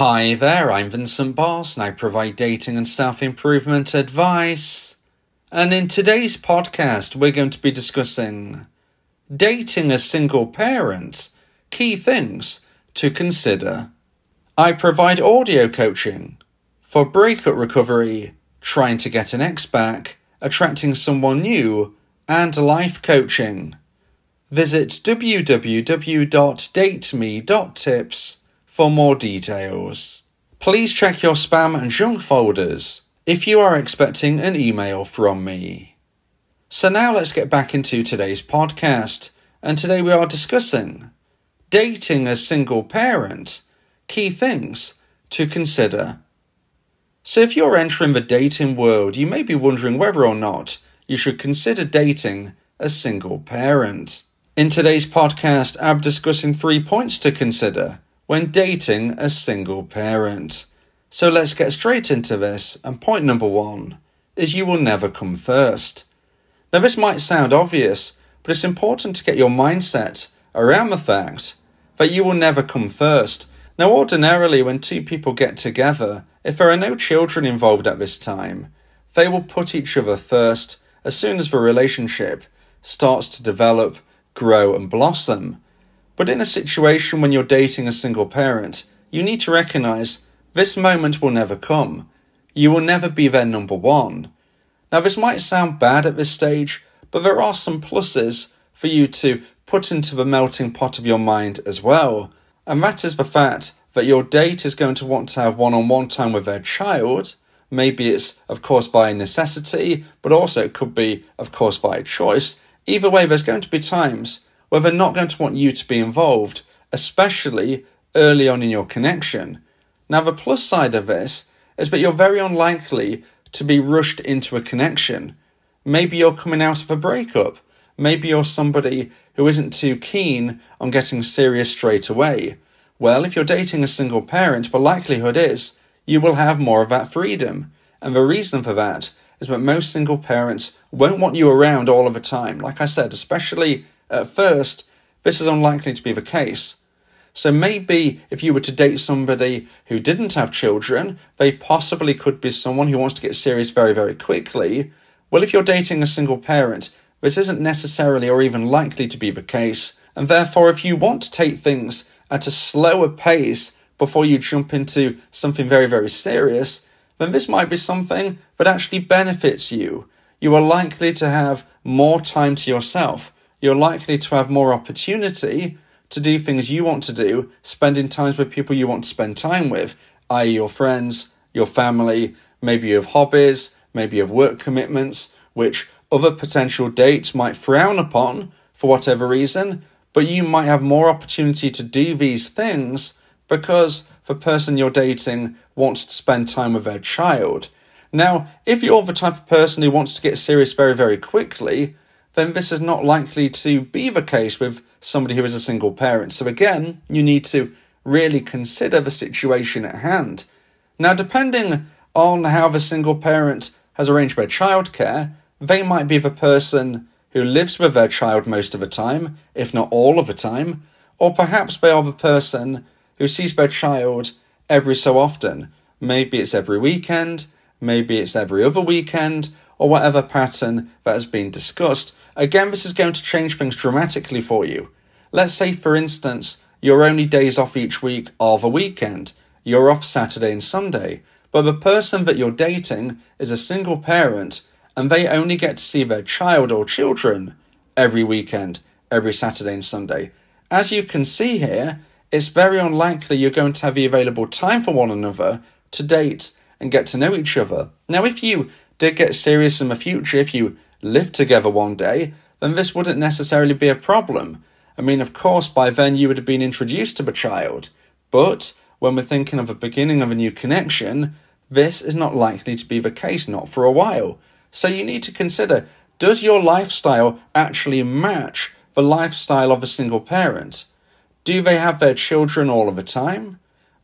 Hi there, I'm Vincent Boss and I provide dating and self improvement advice. And in today's podcast, we're going to be discussing dating a single parent, key things to consider. I provide audio coaching for breakup recovery, trying to get an ex back, attracting someone new, and life coaching. Visit www.dateme.tips for more details. Please check your spam and junk folders if you are expecting an email from me. So now let's get back into today's podcast, and today we are discussing dating a single parent, key things to consider. So if you're entering the dating world, you may be wondering whether or not you should consider dating a single parent. In today's podcast, I'm discussing three points to consider when dating a single parent. So let's get straight into this. And point number one is you will never come first. Now, this might sound obvious, but it's important to get your mindset around the fact that you will never come first. Now, ordinarily, when two people get together, if there are no children involved at this time, they will put each other first as soon as the relationship starts to develop, grow, and blossom. But in a situation when you're dating a single parent, you need to recognize this moment will never come. You will never be their number one. Now, this might sound bad at this stage, but there are some pluses for you to put into the melting pot of your mind as well. And that is the fact that your date is going to want to have one on one time with their child. Maybe it's, of course, by necessity, but also it could be, of course, by choice. Either way, there's going to be times where they're not going to want you to be involved, especially early on in your connection. Now, the plus side of this is that you're very unlikely to be rushed into a connection. Maybe you're coming out of a breakup. Maybe you're somebody who isn't too keen on getting serious straight away. Well, if you're dating a single parent, the likelihood is you will have more of that freedom. And the reason for that is that most single parents won't want you around all of the time. Like I said, especially at first, this is unlikely to be the case. So maybe if you were to date somebody who didn't have children, they possibly could be someone who wants to get serious very, very quickly. Well, if you're dating a single parent, this isn't necessarily or even likely to be the case. And therefore, if you want to take things at a slower pace before you jump into something very, very serious, then this might be something that actually benefits you. You are likely to have more time to yourself you're likely to have more opportunity to do things you want to do, spending times with people you want to spend time with, i.e., your friends, your family, maybe you have hobbies, maybe you have work commitments, which other potential dates might frown upon for whatever reason, but you might have more opportunity to do these things because the person you're dating wants to spend time with their child. Now, if you're the type of person who wants to get serious very, very quickly, then this is not likely to be the case with somebody who is a single parent. So, again, you need to really consider the situation at hand. Now, depending on how the single parent has arranged their childcare, they might be the person who lives with their child most of the time, if not all of the time, or perhaps they are the person who sees their child every so often. Maybe it's every weekend, maybe it's every other weekend, or whatever pattern that has been discussed. Again, this is going to change things dramatically for you. Let's say, for instance, your only days off each week are the weekend. You're off Saturday and Sunday. But the person that you're dating is a single parent and they only get to see their child or children every weekend, every Saturday and Sunday. As you can see here, it's very unlikely you're going to have the available time for one another to date and get to know each other. Now, if you did get serious in the future, if you lived together one day, then this wouldn't necessarily be a problem. I mean, of course, by then you would have been introduced to the child, but when we're thinking of the beginning of a new connection, this is not likely to be the case, not for a while. So you need to consider does your lifestyle actually match the lifestyle of a single parent? Do they have their children all of the time?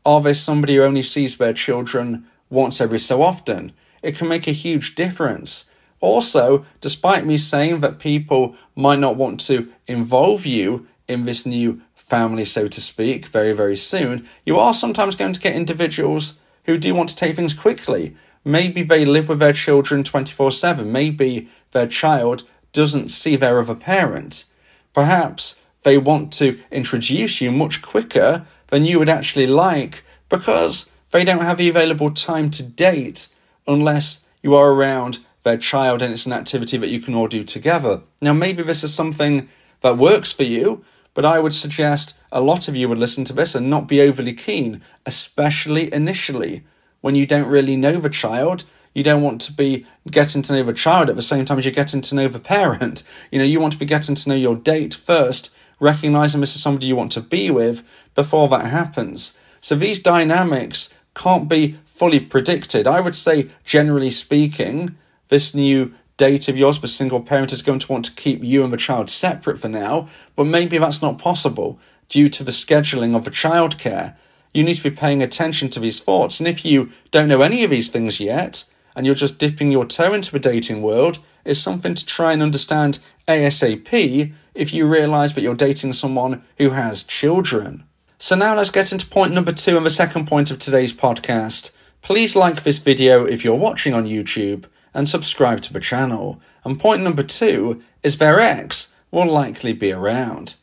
Are they somebody who only sees their children once every so often? It can make a huge difference. Also, despite me saying that people might not want to involve you in this new family, so to speak, very, very soon, you are sometimes going to get individuals who do want to take things quickly. Maybe they live with their children 24 7. Maybe their child doesn't see their other parent. Perhaps they want to introduce you much quicker than you would actually like because they don't have the available time to date unless you are around their child and it's an activity that you can all do together. Now, maybe this is something that works for you, but I would suggest a lot of you would listen to this and not be overly keen, especially initially when you don't really know the child. You don't want to be getting to know the child at the same time as you're getting to know the parent. You know, you want to be getting to know your date first, recognizing this is somebody you want to be with before that happens. So these dynamics can't be fully predicted. I would say, generally speaking, this new date of yours, the single parent, is going to want to keep you and the child separate for now, but maybe that's not possible due to the scheduling of the childcare. You need to be paying attention to these thoughts, and if you don't know any of these things yet, and you're just dipping your toe into the dating world, it's something to try and understand ASAP if you realize that you're dating someone who has children. So now let's get into point number two and the second point of today's podcast. Please like this video if you're watching on YouTube and subscribe to the channel. And point number two is their ex will likely be around.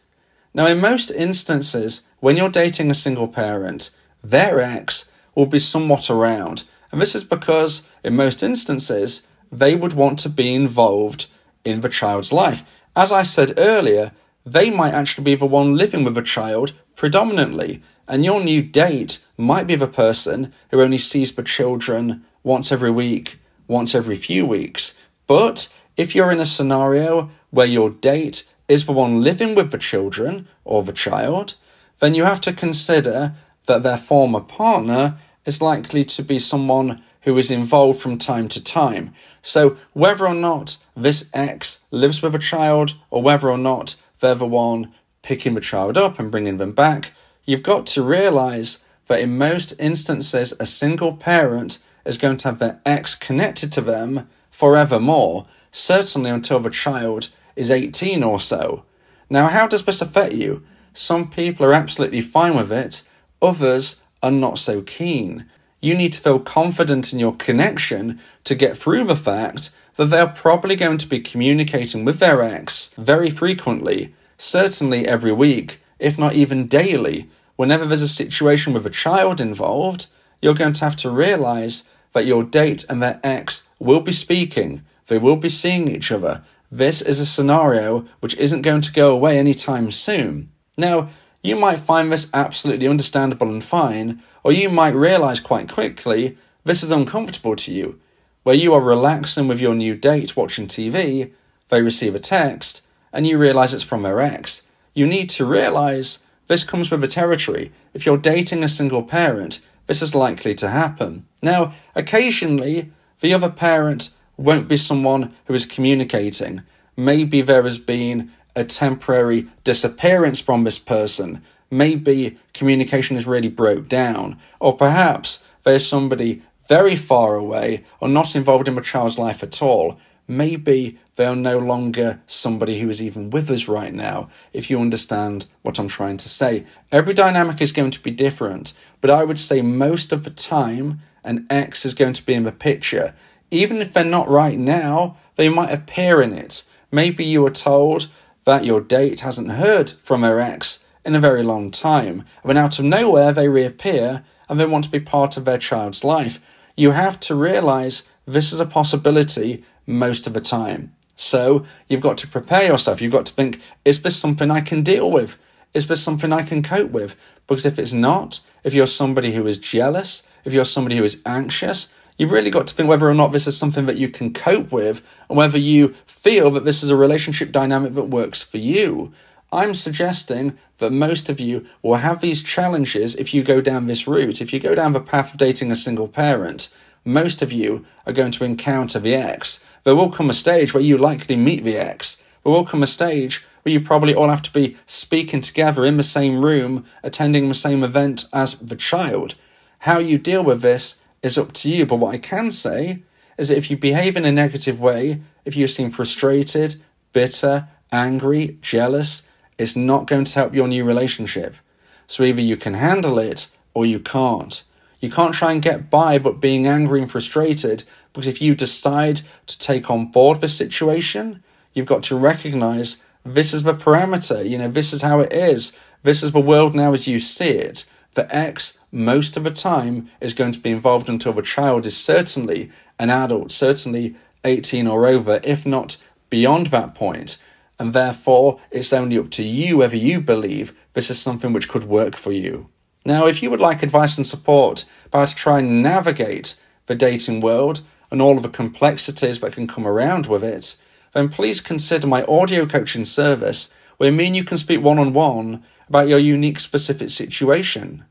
Now, in most instances, when you're dating a single parent, their ex will be somewhat around. And this is because, in most instances, they would want to be involved in the child's life. As I said earlier, they might actually be the one living with the child predominantly, and your new date might be the person who only sees the children once every week, once every few weeks. But if you're in a scenario where your date is the one living with the children or the child, then you have to consider that their former partner is likely to be someone who is involved from time to time. So, whether or not this ex lives with a child or whether or not they're the one picking the child up and bringing them back, you've got to realize that in most instances, a single parent is going to have their ex connected to them forevermore, certainly until the child is 18 or so. Now, how does this affect you? Some people are absolutely fine with it, others are not so keen. You need to feel confident in your connection to get through the fact that they're probably going to be communicating with their ex very frequently certainly every week, if not even daily. Whenever there's a situation with a child involved, you're going to have to realize that your date and their ex will be speaking, they will be seeing each other. This is a scenario which isn't going to go away anytime soon. Now, you might find this absolutely understandable and fine, or you might realize quite quickly this is uncomfortable to you, where you are relaxing with your new date watching TV, they receive a text, and you realize it's from their ex. You need to realize this comes with the territory. If you're dating a single parent, this is likely to happen. Now, occasionally, the other parent won't be someone who is communicating. Maybe there has been a temporary disappearance from this person. Maybe communication is really broke down. Or perhaps there's somebody very far away or not involved in the child's life at all. Maybe they are no longer somebody who is even with us right now, if you understand what I'm trying to say. Every dynamic is going to be different, but I would say most of the time, an ex is going to be in the picture. Even if they're not right now, they might appear in it. Maybe you were told that your date hasn't heard from their ex in a very long time, and out of nowhere they reappear and they want to be part of their child's life. You have to realize this is a possibility most of the time. So you've got to prepare yourself. You've got to think, is this something I can deal with? Is this something I can cope with? Because if it's not, if you're somebody who is jealous, if you're somebody who is anxious, you've really got to think whether or not this is something that you can cope with and whether you feel that this is a relationship dynamic that works for you. I'm suggesting that most of you will have these challenges if you go down this route. If you go down the path of dating a single parent, most of you are going to encounter the ex there will come a stage where you likely meet the ex. There will come a stage where you probably all have to be speaking together in the same room, attending the same event as the child. How you deal with this is up to you, but what I can say is that if you behave in a negative way, if you seem frustrated, bitter, angry, jealous, it's not going to help your new relationship. So either you can handle it or you can't. You can't try and get by but being angry and frustrated because if you decide to take on board this situation, you've got to recognize this is the parameter, you know, this is how it is. This is the world now as you see it. The ex, most of the time, is going to be involved until the child is certainly an adult, certainly 18 or over, if not beyond that point. And therefore, it's only up to you whether you believe this is something which could work for you. Now, if you would like advice and support about how to try and navigate the dating world and all of the complexities that can come around with it, then please consider my audio coaching service where me and you can speak one on one about your unique specific situation.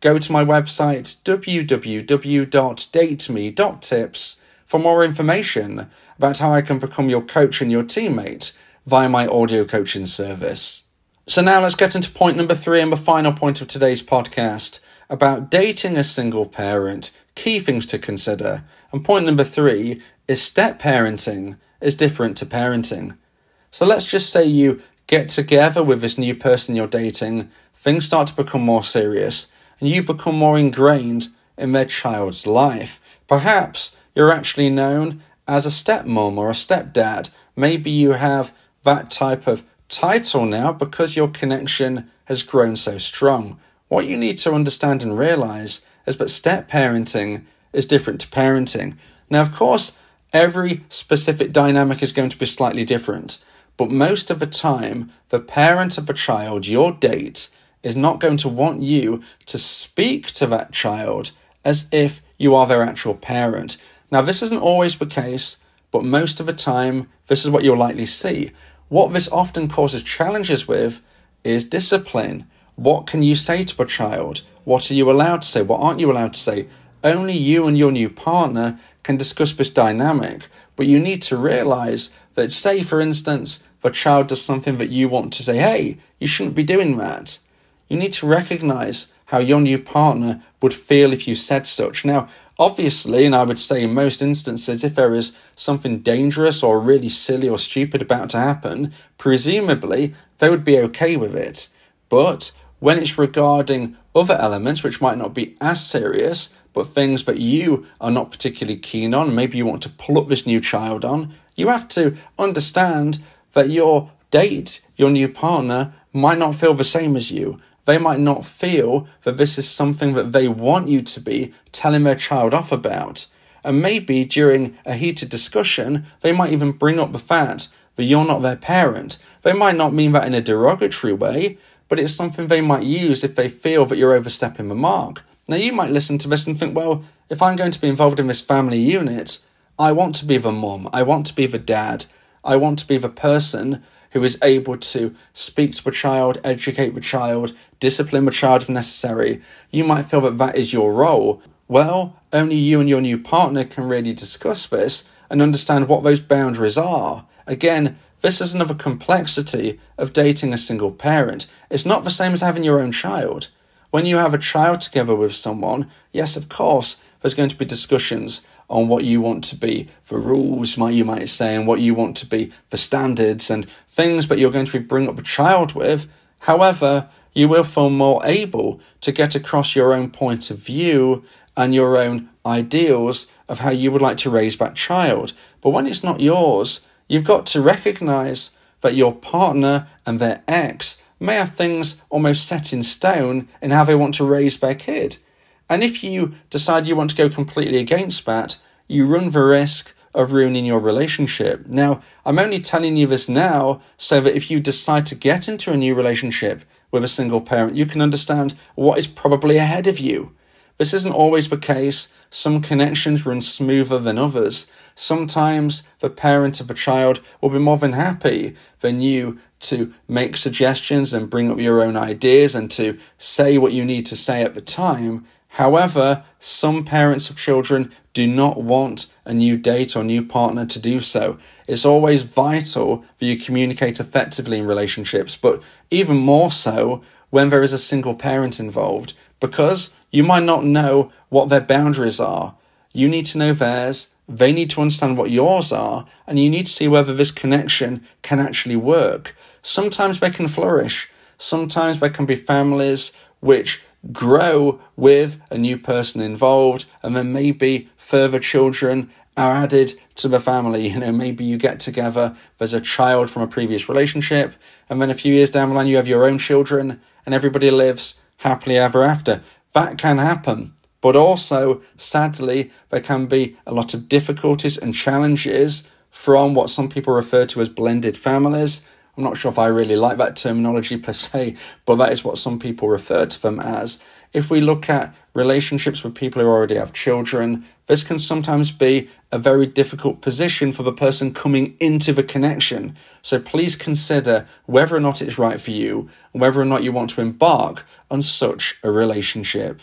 Go to my website www.dateme.tips for more information about how I can become your coach and your teammate via my audio coaching service. So now let's get into point number three and the final point of today's podcast about dating a single parent, key things to consider. And point number three is step parenting is different to parenting. So let's just say you get together with this new person you're dating, things start to become more serious, and you become more ingrained in their child's life. Perhaps you're actually known as a stepmom or a stepdad. Maybe you have that type of title now because your connection has grown so strong. What you need to understand and realize is that step parenting is different to parenting. Now, of course, every specific dynamic is going to be slightly different, but most of the time, the parent of a child, your date, is not going to want you to speak to that child as if you are their actual parent. Now, this isn't always the case, but most of the time, this is what you'll likely see. What this often causes challenges with is discipline. What can you say to a child? What are you allowed to say? What aren't you allowed to say? Only you and your new partner can discuss this dynamic, but you need to realize that, say, for instance, the child does something that you want to say, hey, you shouldn't be doing that. You need to recognize how your new partner would feel if you said such. Now, Obviously, and I would say in most instances, if there is something dangerous or really silly or stupid about to happen, presumably they would be okay with it. But when it's regarding other elements which might not be as serious, but things that you are not particularly keen on, maybe you want to pull up this new child on, you have to understand that your date, your new partner, might not feel the same as you they might not feel that this is something that they want you to be telling their child off about. And maybe during a heated discussion, they might even bring up the fact that you're not their parent. They might not mean that in a derogatory way, but it's something they might use if they feel that you're overstepping the mark. Now, you might listen to this and think, well, if I'm going to be involved in this family unit, I want to be the mom, I want to be the dad, I want to be the person who is able to speak to a child, educate the child, discipline the child if necessary, you might feel that that is your role. Well, only you and your new partner can really discuss this and understand what those boundaries are. Again, this is another complexity of dating a single parent. It's not the same as having your own child. When you have a child together with someone, yes, of course, there's going to be discussions on what you want to be the rules, you might say, and what you want to be the standards and things that you're going to be bring up a child with. However, you will feel more able to get across your own point of view and your own ideals of how you would like to raise that child. But when it's not yours, you've got to recognize that your partner and their ex may have things almost set in stone in how they want to raise their kid. And if you decide you want to go completely against that, you run the risk of ruining your relationship. Now, I'm only telling you this now so that if you decide to get into a new relationship with a single parent, you can understand what is probably ahead of you. This isn't always the case. Some connections run smoother than others. Sometimes the parent of a child will be more than happy than you to make suggestions and bring up your own ideas and to say what you need to say at the time. However, some parents of children do not want a new date or new partner to do so. It's always vital that you communicate effectively in relationships, but even more so when there is a single parent involved, because you might not know what their boundaries are. You need to know theirs, they need to understand what yours are, and you need to see whether this connection can actually work. sometimes they can flourish. Sometimes there can be families which grow with a new person involved, and then maybe further children are added to the family. You know, maybe you get together, there's a child from a previous relationship, and then a few years down the line, you have your own children, and everybody lives happily ever after. That can happen. But also, sadly, there can be a lot of difficulties and challenges from what some people refer to as blended families. I'm not sure if I really like that terminology per se, but that is what some people refer to them as. If we look at relationships with people who already have children, this can sometimes be a very difficult position for the person coming into the connection. So please consider whether or not it's right for you, whether or not you want to embark on such a relationship.